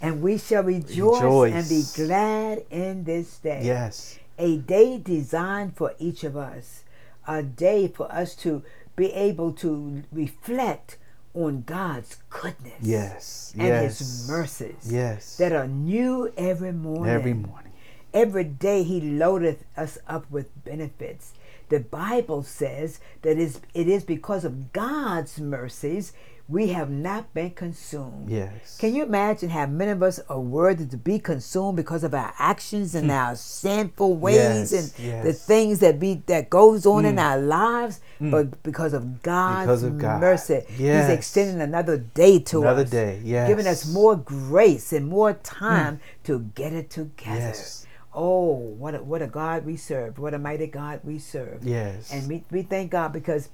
and we shall rejoice, and be glad in this day. Yes. A day designed for each of us, a day for us to be able to reflect on God's goodness Yes. and yes. His mercies Yes. that are new every morning. Every morning. Every day he loadeth us up with benefits. The Bible says that is- it is because of God's mercies we have not been consumed. Yes. Can you imagine how many of us are worthy to be consumed because of our actions and hmm. our sinful ways Yes, and the things that be that goes on in hmm. our lives, hmm. but because of God's Because of God. mercy, Yes. He's extending another day to Another us, day, giving us more grace and more time to get it together. Yes. Oh, what a, what a God we serve! What a mighty God we serve! Yes. and we, we thank God because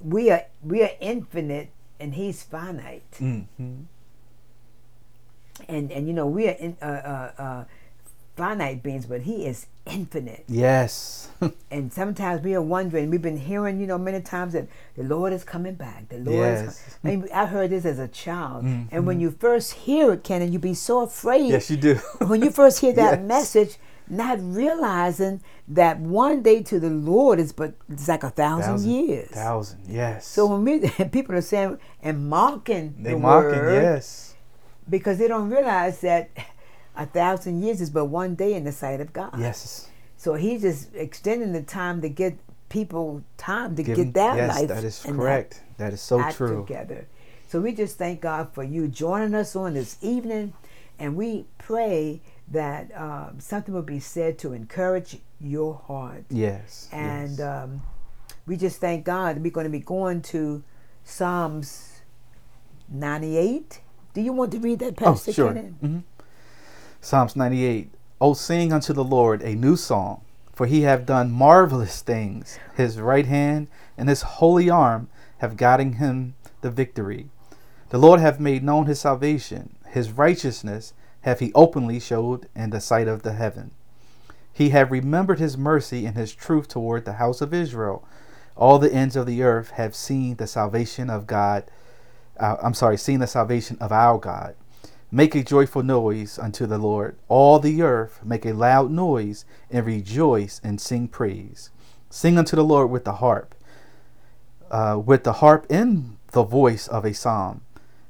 we are we are infinite and He's finite, Mm-hmm. and and you know we are in, uh, uh, uh, finite beings, but He is infinite. Yes. And sometimes we are wondering. We've been hearing, you know, many times that the Lord is coming back. The Lord is. Yes. Com- I, mean, I heard this as a child, and Mhm. when you first hear it, Ken, and you be so afraid. yes, you do. when you first hear that Yes. message, not realizing that one day to the Lord is but it's like a thousand, years. Thousand. Yes. So when we people are saying and mocking they the mocking. word Yes. because they don't realize that a thousand years is but one day in the sight of God. Yes. So he's just extending the time to get people time to Given- get their yes, life. that is correct. That is so true. together. So we just thank God for you joining us on this evening, and we pray that um, something will be said to encourage your heart. Yes. And yes. um, we just thank God. We're going to be going to Psalms 98. Do you want to read that, passage? oh, sure. Kenneth? Psalms 98. Oh, sing unto the Lord a new song, for he hath done marvelous things. His right hand and his holy arm have gotten him the victory. The Lord hath made known his salvation. His righteousness hath he openly showed in the sight of the heaven. He hath remembered his mercy and his truth toward the house of Israel. All the ends of the earth have seen the salvation of God. Uh, I'm sorry, seen the salvation of our God. Make a joyful noise unto the Lord. All the earth make a loud noise and rejoice and sing praise. Sing unto the Lord with the harp, uh, with the harp in the voice of a psalm,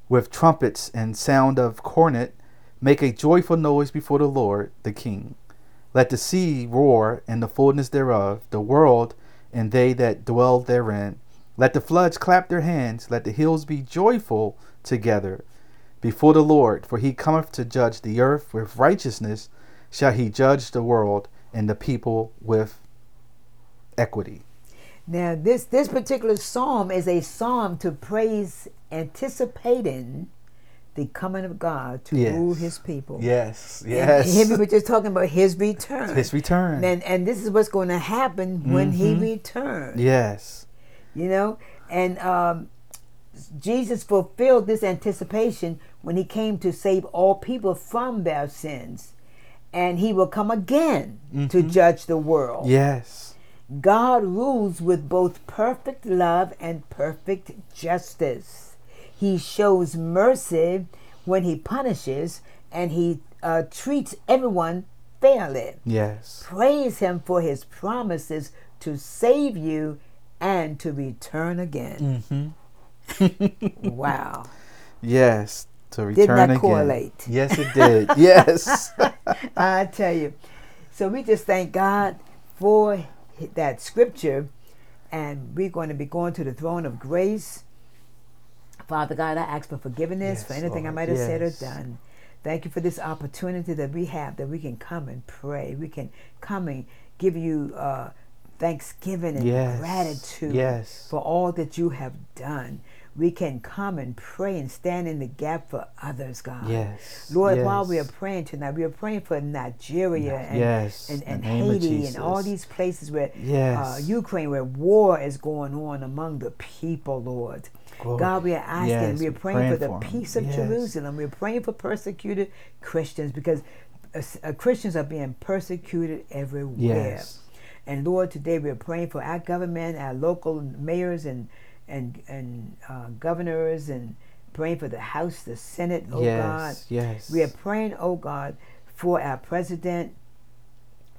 with trumpets and sound of cornet. Make a joyful noise before the Lord, the King. Let the sea roar and the fullness thereof, the world and they that dwell therein. Let the floods clap their hands, let the hills be joyful together before the Lord, for he cometh to judge the earth with righteousness, shall he judge the world and the people with equity. Now, this this particular psalm is a psalm to praise, anticipating the coming of God to Yes. rule His people. Yes, And here we were just talking about His return. His return. And and this is what's going to happen when He Mhm. returns. yes. You know, and um, Jesus fulfilled this anticipation when He came to save all people from their sins, and He will come again to Mhm. judge the world. Yes. God rules with both perfect love and perfect justice. He shows mercy when he punishes, and he uh, treats everyone fairly. Yes. Praise him for his promises to save you and to return again. Mm-hmm. Wow. Yes. To return Didn't that again. correlate? Yes, it did. yes. I tell you. So we just thank God for that scripture, and we're going to be going to the throne of grace. Father God, I ask for forgiveness for Yes, anything I might have said or done. Thank you for this opportunity that we have, that we can come and pray. We can come and give you uh, thanksgiving and Yes. gratitude Yes. for all that you have done. We can come and pray and stand in the gap for others, God. Yes. Lord, yes. while we are praying tonight, we are praying for Nigeria and, yes. and, and the name of Haiti and all these places where Yes. uh, Ukraine, where war is going on among the people, Lord. Glory. God, we are asking, we are praying, praying for the for peace of. Jerusalem. We're praying for persecuted Christians because uh, uh, Christians are being persecuted everywhere. Yes. And Lord, today we're praying for our government, our local mayors and and and uh, governors, and praying for the House, the Senate. Oh God, yes. Yes. we are praying, oh God, for our president.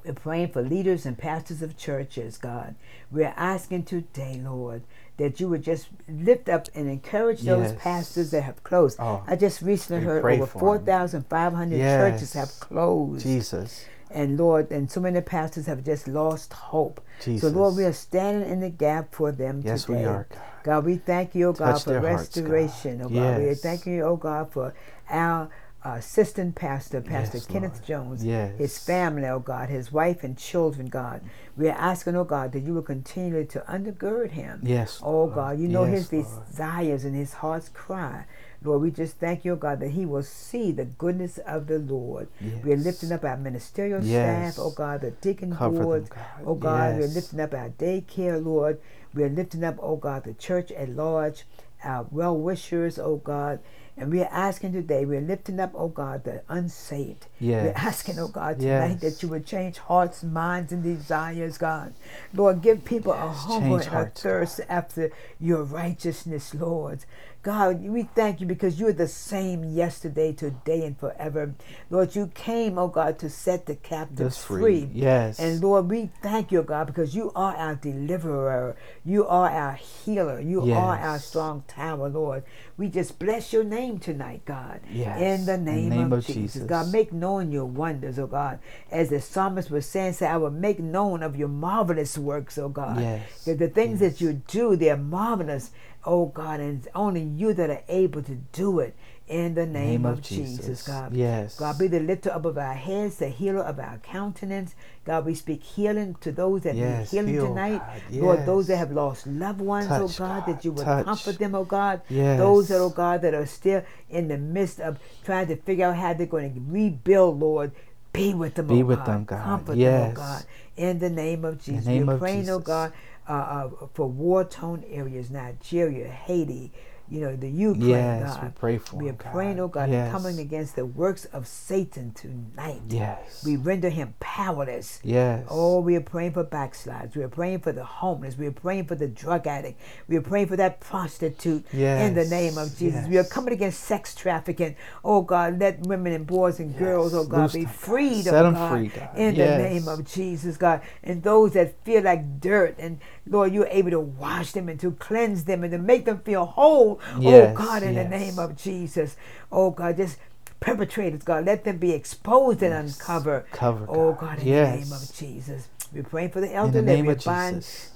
We're praying for leaders and pastors of churches, God. We're asking today, Lord, that you would just lift up and encourage those Yes. pastors that have closed. Oh, I just recently heard over for 'em. 4,500 churches have closed. Jesus. And Lord, and so many pastors have just lost hope. Jesus. So Lord, we are standing in the gap for them Yes, today. we are, God. God, we thank you, oh God, Touch for their hearts, God. restoration. Oh God, we are Yes. thanking you, oh God, for our uh, assistant pastor, Pastor Yes, Kenneth Lord. Jones, Yes. his family, oh God, his wife and children, God. We are asking, oh God, that you will continue to undergird him. Yes. Oh Lord. God, you know Yes, his Lord. desires and his heart's cry. Lord, we just thank you, God, that he will see the goodness of the Lord. We are lifting up our ministerial Yes. staff, oh God, the deacon them, boards. God. Oh God, we're lifting up our daycare, Lord. We're lifting up, oh God, the church at large, our well wishers, oh God. And we are asking today, we're lifting up, oh God, the unsaved. We're asking, oh God, tonight Yes. that you would change hearts, minds, and desires, God. Lord, give people a hunger and a thirst after your righteousness, Lord. God, we thank you because you're the same yesterday, today, and forever. Lord, you came, oh God, to set the captives That's free. Yes. And Lord, we thank you, oh God, because you are our deliverer. You are our healer. You are our strong tower, Lord. We just bless your name tonight, God. Yes. In the In the name, name of, of Jesus. Jesus. God, make known your wonders, oh God. As the psalmist was saying, say, I will make known of your marvelous works, oh God. Yes. That the things Yes. that you do, they're marvelous, oh God, and it's only you that are able to do it. In the name, of, Jesus. God. Yes. God, be the lifter up of our heads, the healer of our countenance. God, we speak healing to those that Yes, need healing heal, tonight. God. Lord, those that have lost loved ones, oh Touch, oh God, that you would Touch. comfort them, oh God. Yes. Those that, oh God, that are still in the midst of trying to figure out how they're going to rebuild, Lord. Be with them, Be oh with God. them, God. Comfort them, oh God. In the name of Jesus. name We're of praying, oh God, uh, uh, for war-torn areas, Nigeria, Haiti, you know, the Ukraine, Yes, God. we pray for We are God. praying, oh God, Yes. coming against the works of Satan tonight. Yes. We render him powerless. yes. Oh, we are praying for backsliders. We are praying for the homeless. We are praying for the drug addict. We are praying for that prostitute in the name of Jesus. We are coming against sex trafficking. Oh God, let women and boys and girls, oh God, loose be God. freed, oh Set oh God, free, God. in Yes. the name of Jesus, God. And those that feel like dirt, and Lord, you're able to wash them and to cleanse them and to make them feel whole. Oh, yes, oh God, in the name of Jesus. Oh God, just perpetrators, God, let them be exposed and Yes. uncovered. Cover, Oh God. God, in Yes. the name of Jesus. We're praying for the elderly. We're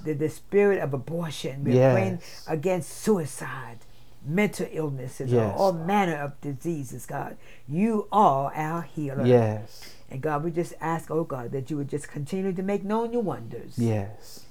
the, the spirit of abortion. We're Yes. praying against suicide, mental illnesses, Yes, all manner of diseases, God. You are our healer. Yes. And God, we just ask, oh God, that you would just continue to make known your wonders. Yes.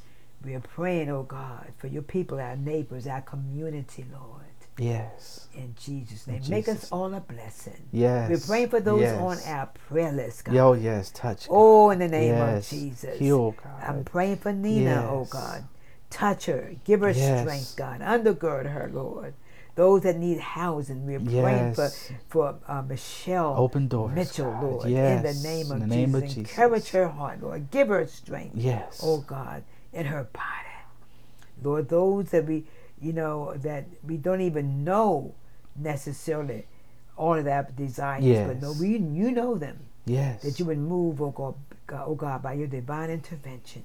We are praying, oh God, for your people, our neighbors, our community, Lord. Yes. In Jesus' name. In Make us all a blessing. Yes. We're praying for those yes. on our prayer list, God. Yo, yes. Touch. God. Oh, in the name Yes. of Jesus. Heal, God. I'm praying for Nina, oh God. Touch her. Give her Yes. strength, God. Undergird her, Lord. Those that need housing, we're praying for, for uh, Michelle Open doors, Mitchell, God. Lord. In Yes. the name of In the name Jesus. of Jesus. Encourage her heart, Lord. Give her strength, Yes. oh God, in her body. Lord, those that we, you know, that we don't even know necessarily all of their desires, but no, we, you know them Yes. that you would move, oh God, oh God, by your divine intervention.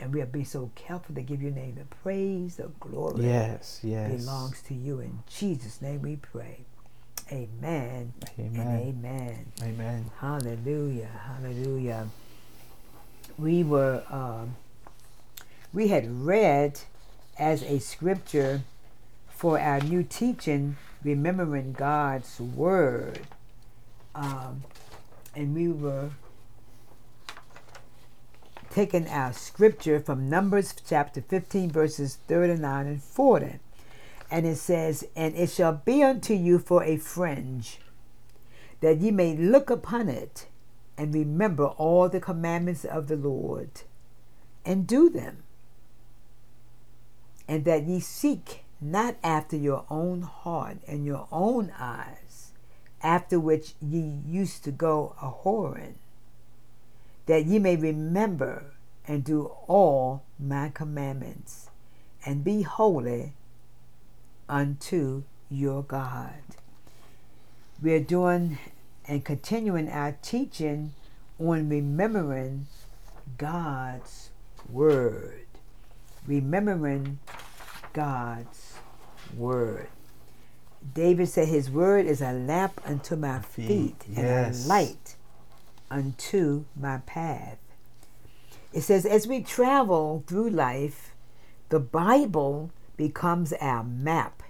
And we'll be so careful to give your name the praise, the glory Yes. Yes. belongs to you. In Jesus' name we pray. Amen. Amen. And amen. Amen. Hallelujah. Hallelujah. We were um, we had read as a scripture for our new teaching, remembering God's word. Um, and we were taking our scripture from Numbers chapter 15, verses 39 and 40. And it says, And it shall be unto you for a fringe, that ye may look upon it and remember all the commandments of the Lord and do them. And that ye seek not after your own heart and your own eyes, after which ye used to go a whoring, that ye may remember and do all my commandments, and be holy unto your God. We are doing and continuing our teaching on remembering God's Word. Remembering God's Word. David said, His Word is a lamp unto my feet, Feet, and a light unto my path. It says, as we travel through life, the Bible becomes our map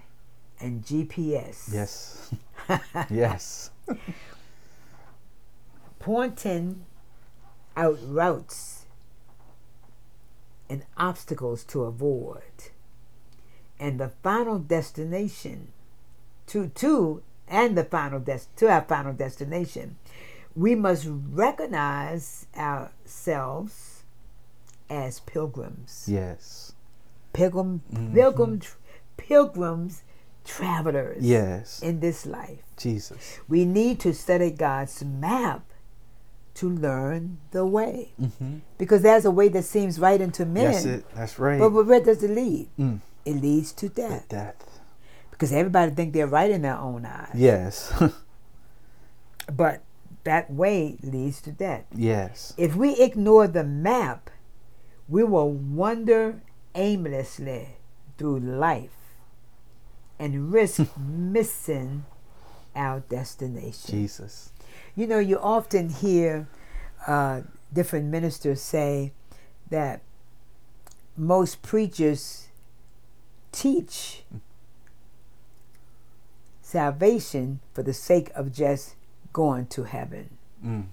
and GPS. Yes. yes. pointing out routes and obstacles to avoid and the final destination to to and the final des- to our final destination we must recognize ourselves as pilgrims Yes. pilgrim Mhm. pilgrim pilgrims travelers Yes. in this life Jesus. we need to study God's map to learn the way. Mm-hmm. Because there's a way that seems right unto men. That's it. That's right. But where does it lead? Mm. It leads to death. Death. Because everybody think they're right in their own eyes. Yes. But that way leads to death. yes. If we ignore the map, we will wander aimlessly through life and risk missing our destination. Jesus. You know, you often hear uh, different ministers say that most preachers teach salvation for the sake of just going to heaven. Mm.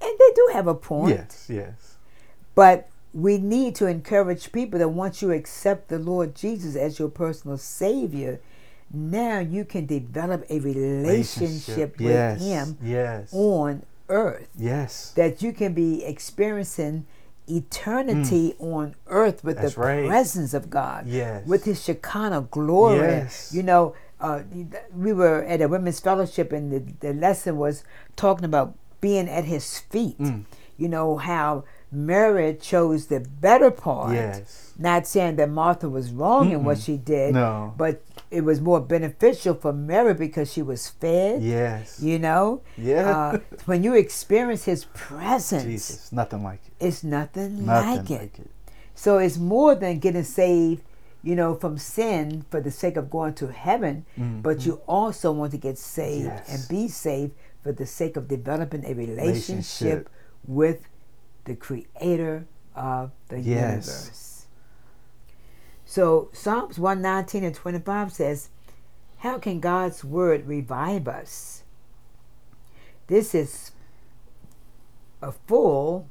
And they do have a point. Yes. Yes. But we need to encourage people that once you accept the Lord Jesus as your personal Savior, now you can develop a relationship with yes. Him Yes. on earth. Yes. That you can be experiencing eternity on earth with Mm. That's the right. presence of God, Yes. with His Shekinah glory. Yes. You know, uh, we were at a women's fellowship, and the, the lesson was talking about being at His feet. Mm. You know, how Mary chose the better part. Yes. Not saying that Martha was wrong in what she did, No. but it was more beneficial for Mary because she was fed. Yes. You know, Yeah. uh, when you experience His presence, Jesus. Nothing like it. it's nothing, Nothing like, it. like it. So it's more than getting saved, you know, from sin for the sake of going to heaven, but Mhm. you also want to get saved Yes. and be saved for the sake of developing a relationship, Relationship. with the Creator of the Yes. universe. So Psalms 119 and 25 says, How can God's word revive us? This is a full,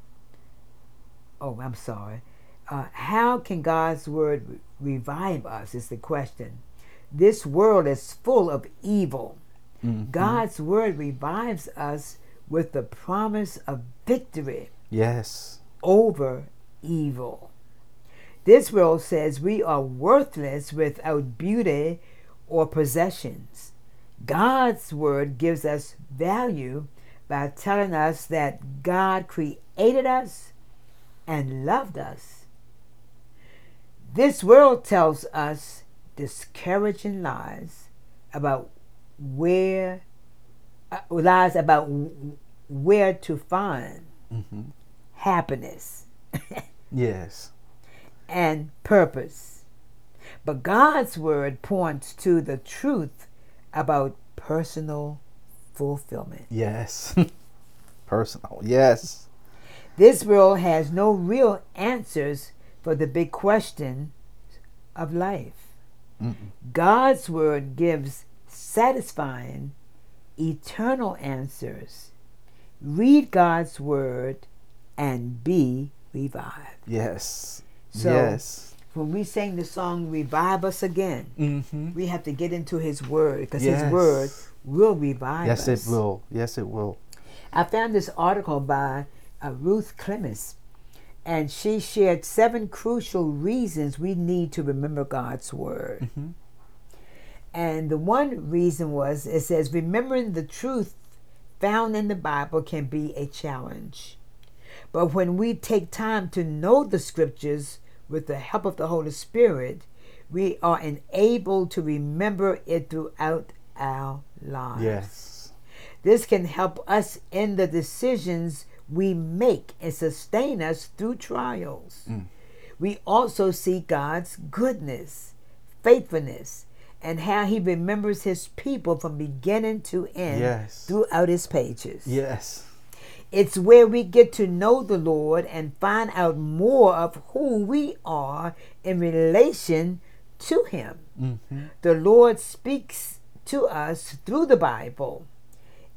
oh, I'm sorry. Uh, how can God's word re- revive us? Is the question. This world is full of evil. Mhm. God's word revives us with the promise of victory Yes. over evil. This world says we are worthless without beauty or possessions. God's word gives us value by telling us that God created us and loved us. This world tells us discouraging lies about where uh, lies about where to find hmm happiness Yes. And purpose. But God's word points to the truth about personal fulfillment. Yes. Personal. Yes. This world has no real answers for the big question of life. Mm-mm. God's word gives satisfying, eternal answers. Read God's word and be revived. Yes. So- yes. when we sang the song "Revive Us Again," Mm-hmm. we have to get into His Word because Yes. His Word will revive Yes, us. Yes, it will. Yes, it will. I found this article by uh, Ruth Clemens, and she shared seven crucial reasons we need to remember God's Word. Mhm. And the one reason was it says, remembering the truth found in the Bible can be a challenge. But when we take time to know the scriptures with the help of the Holy Spirit, we are enabled to remember it throughout our lives. Yes. This can help us in the decisions we make and sustain us through trials. Mm. We also see God's goodness, faithfulness, and how He remembers His people from beginning to end Yes. throughout His pages. Yes. It's where we get to know the Lord and find out more of who we are in relation to Him. Mm-hmm. The Lord speaks to us through the Bible.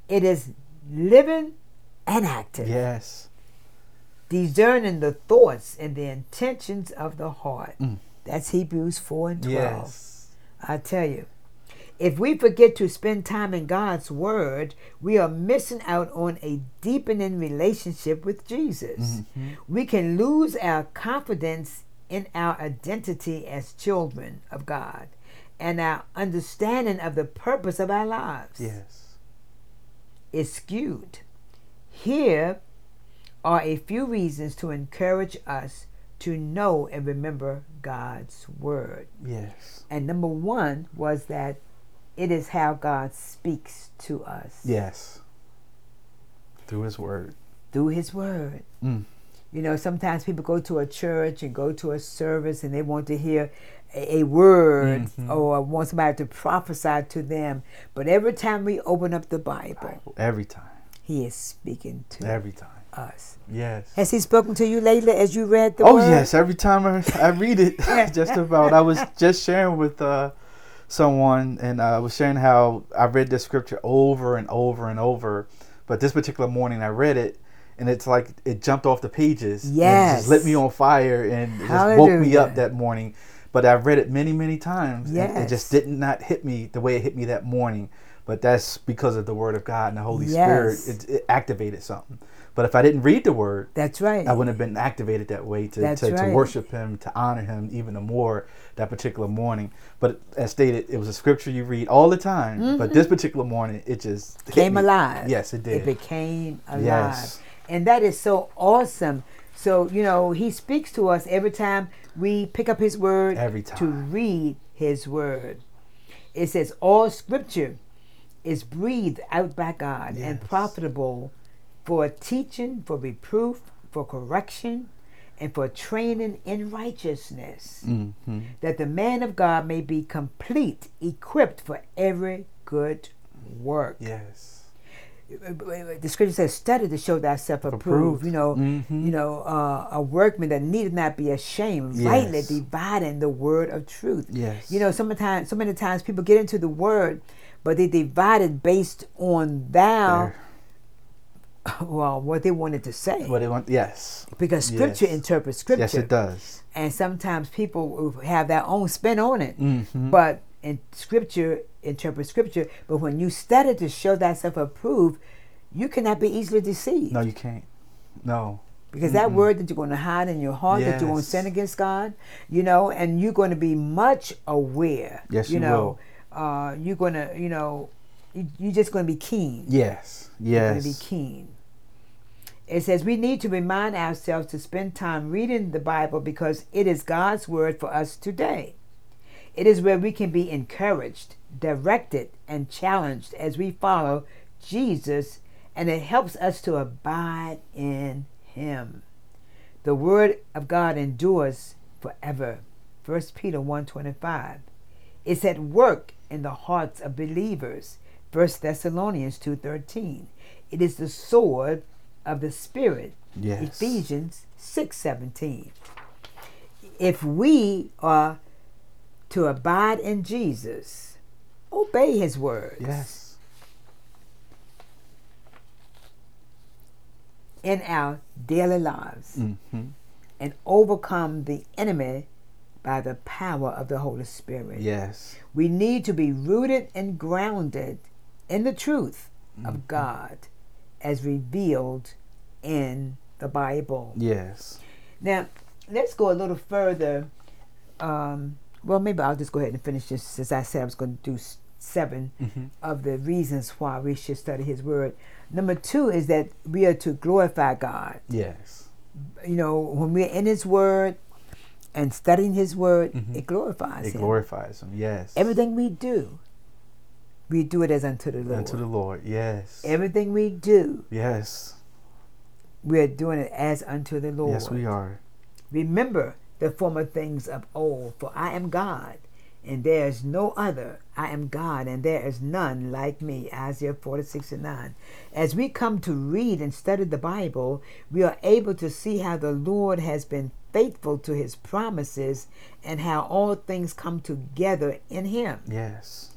It is living and active, Yes. discerning the thoughts and the intentions of the heart. Mm. That's Hebrews 4 and 12. Yes. I tell you, if we forget to spend time in God's Word, we are missing out on a deepening relationship with Jesus. Mhm. We can lose our confidence in our identity as children of God and our understanding of the purpose of our lives Yes. is skewed. Here are a few reasons to encourage us to know and remember God's Word. Yes. And number one was that it is how God speaks to us Yes. Through His Word. through His Word. Mm. You know, sometimes people go to a church and go to a service and they want to hear a, a word Mhm. or want somebody to prophesy to them. But every time we open up the Bible, Every time. He is speaking to Every time. us. Yes. Has He spoken to you lately as you read the oh word? yes, every time I, I read it, just about. I was just sharing with uh, someone, and I was sharing how I read this scripture over and over and over. But this particular morning, I read it, and it's like it jumped off the pages. and it Yes. just lit me on fire and just woke me up that morning. But I've read it many, many times, and it just did not hit me the way it hit me that morning. But that's because of the Word of God and the Holy Yes. Spirit. It, it activated something. But if I didn't read the Word, That's right. I wouldn't have been activated that way to, to, to worship him, to honor him even more that particular morning. But as stated, it was a scripture you read all the time. But this particular morning, it just Mm-hmm. Came me. alive. Yes, it did. It became alive. Yes. And that is so awesome. So, you know, he speaks to us every time we pick up his word Every time. to read his word. It says all scripture is breathed out by God and profitable for teaching, for reproof, for correction, and for training in righteousness hmm that the man of God may be complete, equipped for every good work. Yes. The scripture says, "Study to show thyself approved." Approved. You know, Mhm. you know, uh, a workman that needed not be ashamed, rightly dividing the word of truth. Yes. You know, sometimes, so many times people get into the word, but they divide it based on thou, well, what they wanted to say, What they want? Yes. because scripture Yes. interprets scripture, Yes, it does. and sometimes people have their own spin on it. hmm But in scripture, interpret scripture. But when you study to show thyself approved, you cannot be easily deceived. no, you can't. No. because that mm-mm. word that you're going to hide in your heart, that you won't Yes. sin against God, you know, and you're going to be much aware. Yes, you you know, uh, you're going to, you know, you, you're just going to be keen. Yes. You're going to be Yes. keen. It says we need to remind ourselves to spend time reading the Bible because it is God's word for us today. It is where we can be encouraged, directed, and challenged as we follow Jesus, and it helps us to abide in Him. The word of God endures forever. 1 Peter 1:25. It's at work in the hearts of believers. 1 Thessalonians 2:13. It is the sword of the spirit. Yes. Ephesians 6:17. If we are to abide in Jesus, obey his words Yes. in our daily lives hmm and overcome the enemy by the power of the Holy Spirit. Yes. We need to be rooted and grounded in the truth Mm-hmm. of God as revealed in the Bible. Yes. Now, let's go a little further. Um, well, maybe I'll just go ahead and finish this since I said I was going to do s- 7 Mhm. of the reasons why we should study His Word. Number two is that we are to glorify God. Yes. You know, when we're in His Word and studying His Word, Mhm. it glorifies It Him. glorifies him. Yes. Everything we do, we do it as unto the Lord. Unto the Lord. Yes. Everything we do, yes. we are doing it as unto the Lord. Yes, we are. Remember the former things of old, for I am God, and there is no other. I am God, and there is none like me. Isaiah 46 and 9. As we come to read and study the Bible, we are able to see how the Lord has been faithful to his promises and how all things come together in him. Yes.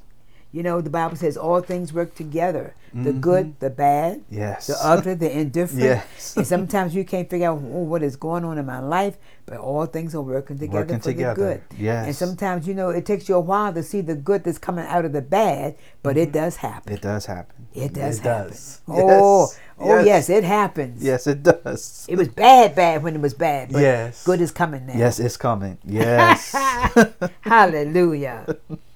You know, the Bible says all things work together the Mhm. good, the bad, Yes. the ugly, the indifferent. Yes. and sometimes you can't figure out oh, what is going on in my life, but all things are working together Working for together. the good. Yes. And sometimes, you know, it takes you a while to see the good that's coming out of the bad, but it does happen. Mm-hmm. It does happen. It does It happen. does. Oh, Yes. oh Yes. yes, it happens. Yes, it does. It was bad, bad when it was bad, but Yes. good is coming now. Yes, it's coming. Yes. Hallelujah.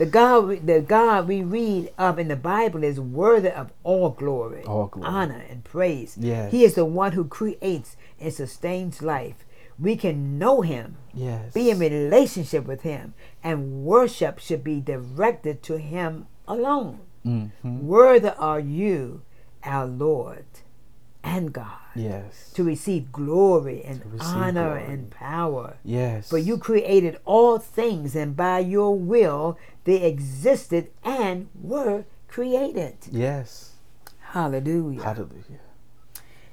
The God, we- the God we read of in the Bible is worthy of all glory, All glory. honor, and praise. Yes. He is the one who creates and sustains life. We can know Him, yes. be in relationship with Him, and worship should be directed to Him alone. Mhm. Worthy are you, our Lord and God, Yes. to receive glory and receive honor glory. and power. Yes. For you created all things, and by your will they existed and were created. Yes. Hallelujah. Hallelujah.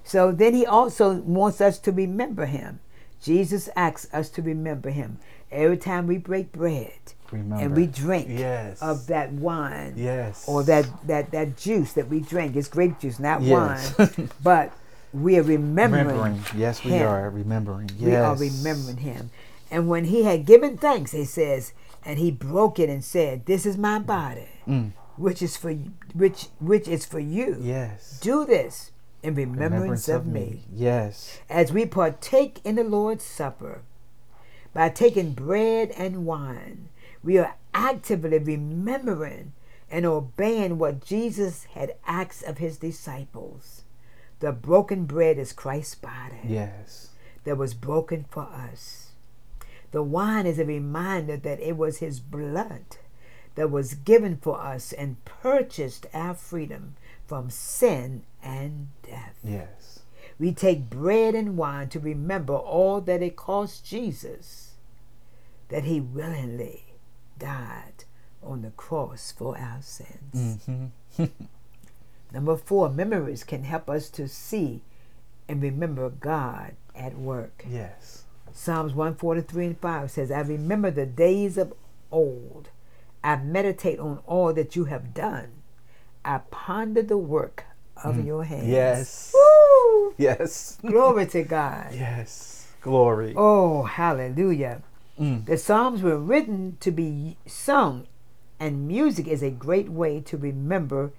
So then he also wants us to remember him. Jesus asks us to remember him every time we break bread Remember. and we drink Yes. of that wine Yes. or that, that, that juice that we drink. It's grape juice, not Yes. wine. but we are remembering. remembering. Yes, we him. are remembering. Yes. We are remembering him. And when he had given thanks, he says, and he broke it and said, This is my body, Mm. which is for you, which which is for you. Yes. Do this in remembrance, of, me. Yes. As we partake in the Lord's Supper, by taking bread and wine, we are actively remembering and obeying what Jesus had asked of his disciples. The broken bread is Christ's body Yes. that was broken for us. The wine is a reminder that it was his blood that was given for us and purchased our freedom from sin and death. Yes. We take bread and wine to remember all that it cost Jesus, that he willingly died on the cross for our sins. Mm-hmm. Number four, memories can help us to see and remember God at work. Yes. Psalms 143 and 5 says, I remember the days of old. I meditate on all that you have done. I ponder the work of your hands. Mm. Yes. Woo! Yes. Glory to God. Yes. Glory. Oh, hallelujah. Mm. The Psalms were written to be sung, and music is a great way to remember.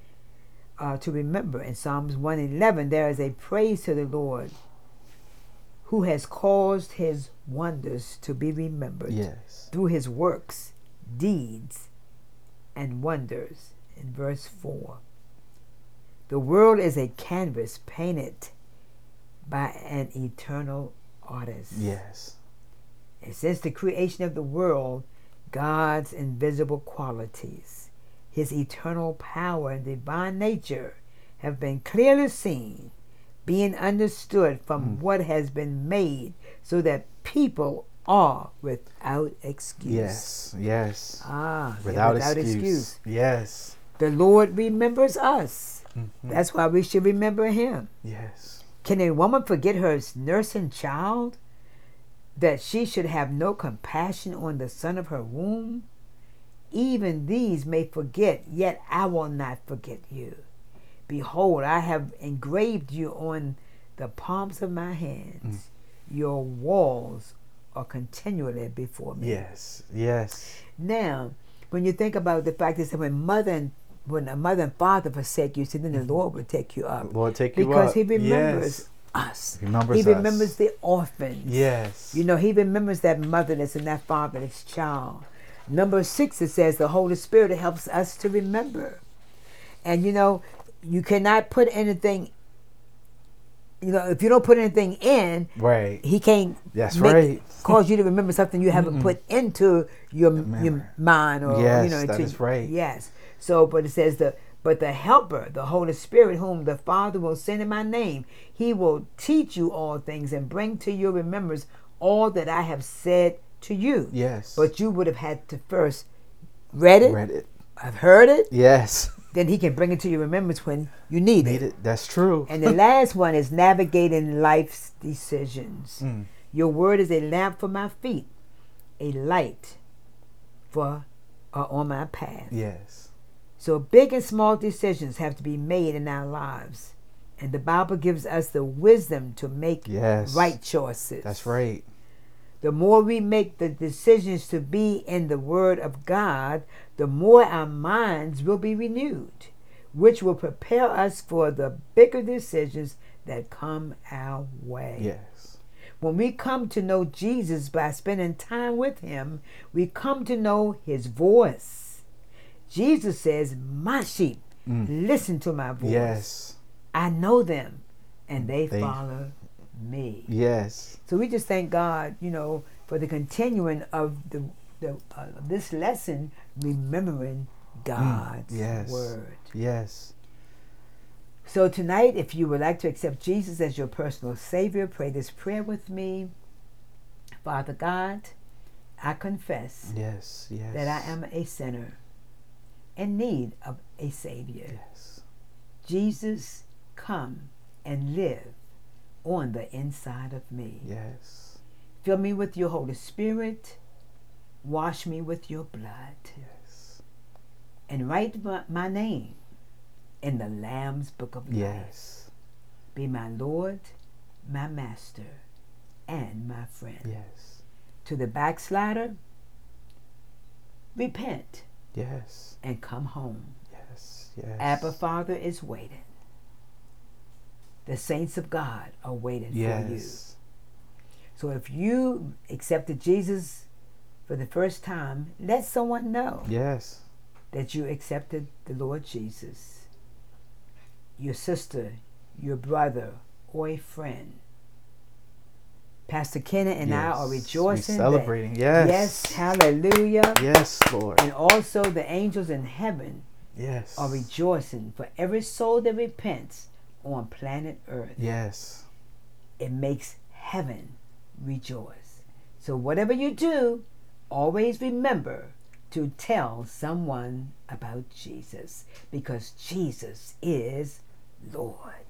Uh, to remember in Psalms 111, there is a praise to the Lord who has caused his wonders to be remembered Yes. through his works, deeds, and wonders. In verse 4, the world is a canvas painted by an eternal artist. Yes. And since the creation of the world, God's invisible qualities, his eternal power and divine nature have been clearly seen, being understood from what has been made, so that people are without excuse. Yes. Yes. Ah, Without, without excuse. excuse. Yes. The Lord remembers us. Mhm. That's why we should remember him. Yes. Can a woman forget her nursing child? That she should have no compassion on the son of her womb? Even these may forget, yet I will not forget you. Behold, I have engraved you on the palms of my hands. Mm. Your walls are continually before me. Yes. Yes. Now, when you think about the fact is that when mother and when a mother and father forsake you, then the mm-hmm. Lord will take you up. Lord, take you because up. He remembers Yes. us. Remembers he us. remembers the orphans. Yes. You know, He remembers that motherless and that fatherless child. Number six, it says the Holy Spirit helps us to remember. And you know, you cannot put anything. You know, if you don't put anything in, right. he can't That's make- right. cause you to remember something you haven't put into your your mind or Yes, you know that is right. yes so but it says the but the helper the holy spirit whom the father will send in my name he will teach you all things and bring to your remembrance all that i have said to you Yes. but you would have had to first read it read it. I've heard it Yes. Then he can bring it to your remembrance when you need, Need it it. That's true. and the last one is navigating life's decisions. Mm. Your word is a lamp for my feet, a light for uh, on my path. yes. So big and small decisions have to be made in our lives, and the Bible gives us the wisdom to make Yes. right choices. That's right. The more we make the decisions to be in the Word of God, the more our minds will be renewed, which will prepare us for the bigger decisions that come our way. Yes. When we come to know Jesus by spending time with Him, we come to know His voice. Jesus says, My sheep mm. listen to my voice. Yes. I know them, and they, They- follow me. Yes. So we just thank God, you know, for the continuing of the, the uh, this lesson, remembering God's Mm, yes. word. Yes. So tonight, if you would like to accept Jesus as your personal Savior, pray this prayer with me. Father God, I confess Yes. Yes. that I am a sinner in need of a Savior. Yes. Jesus, come and live on the inside of me. Yes. Fill me with your Holy Spirit. Wash me with your blood. Yes. And write my, name in the Lamb's Book of Life. Yes. Be my Lord, my Master, and my friend. Yes. To the backslider, repent Yes. and come home. Yes. Yes. Abba Father is waiting. The saints of God are waiting for you. Yes. So if you accepted Jesus for the first time, let someone know Yes. that you accepted the Lord Jesus. Your sister, your brother, or a friend. Pastor Kenna and I are rejoicing. We that- celebrating. Yes. yes, hallelujah. Yes, Lord. And also the angels in heaven Yes. are rejoicing for every soul that repents on planet Earth. Yes. It makes heaven rejoice. So whatever you do, always remember to tell someone about Jesus because Jesus is Lord.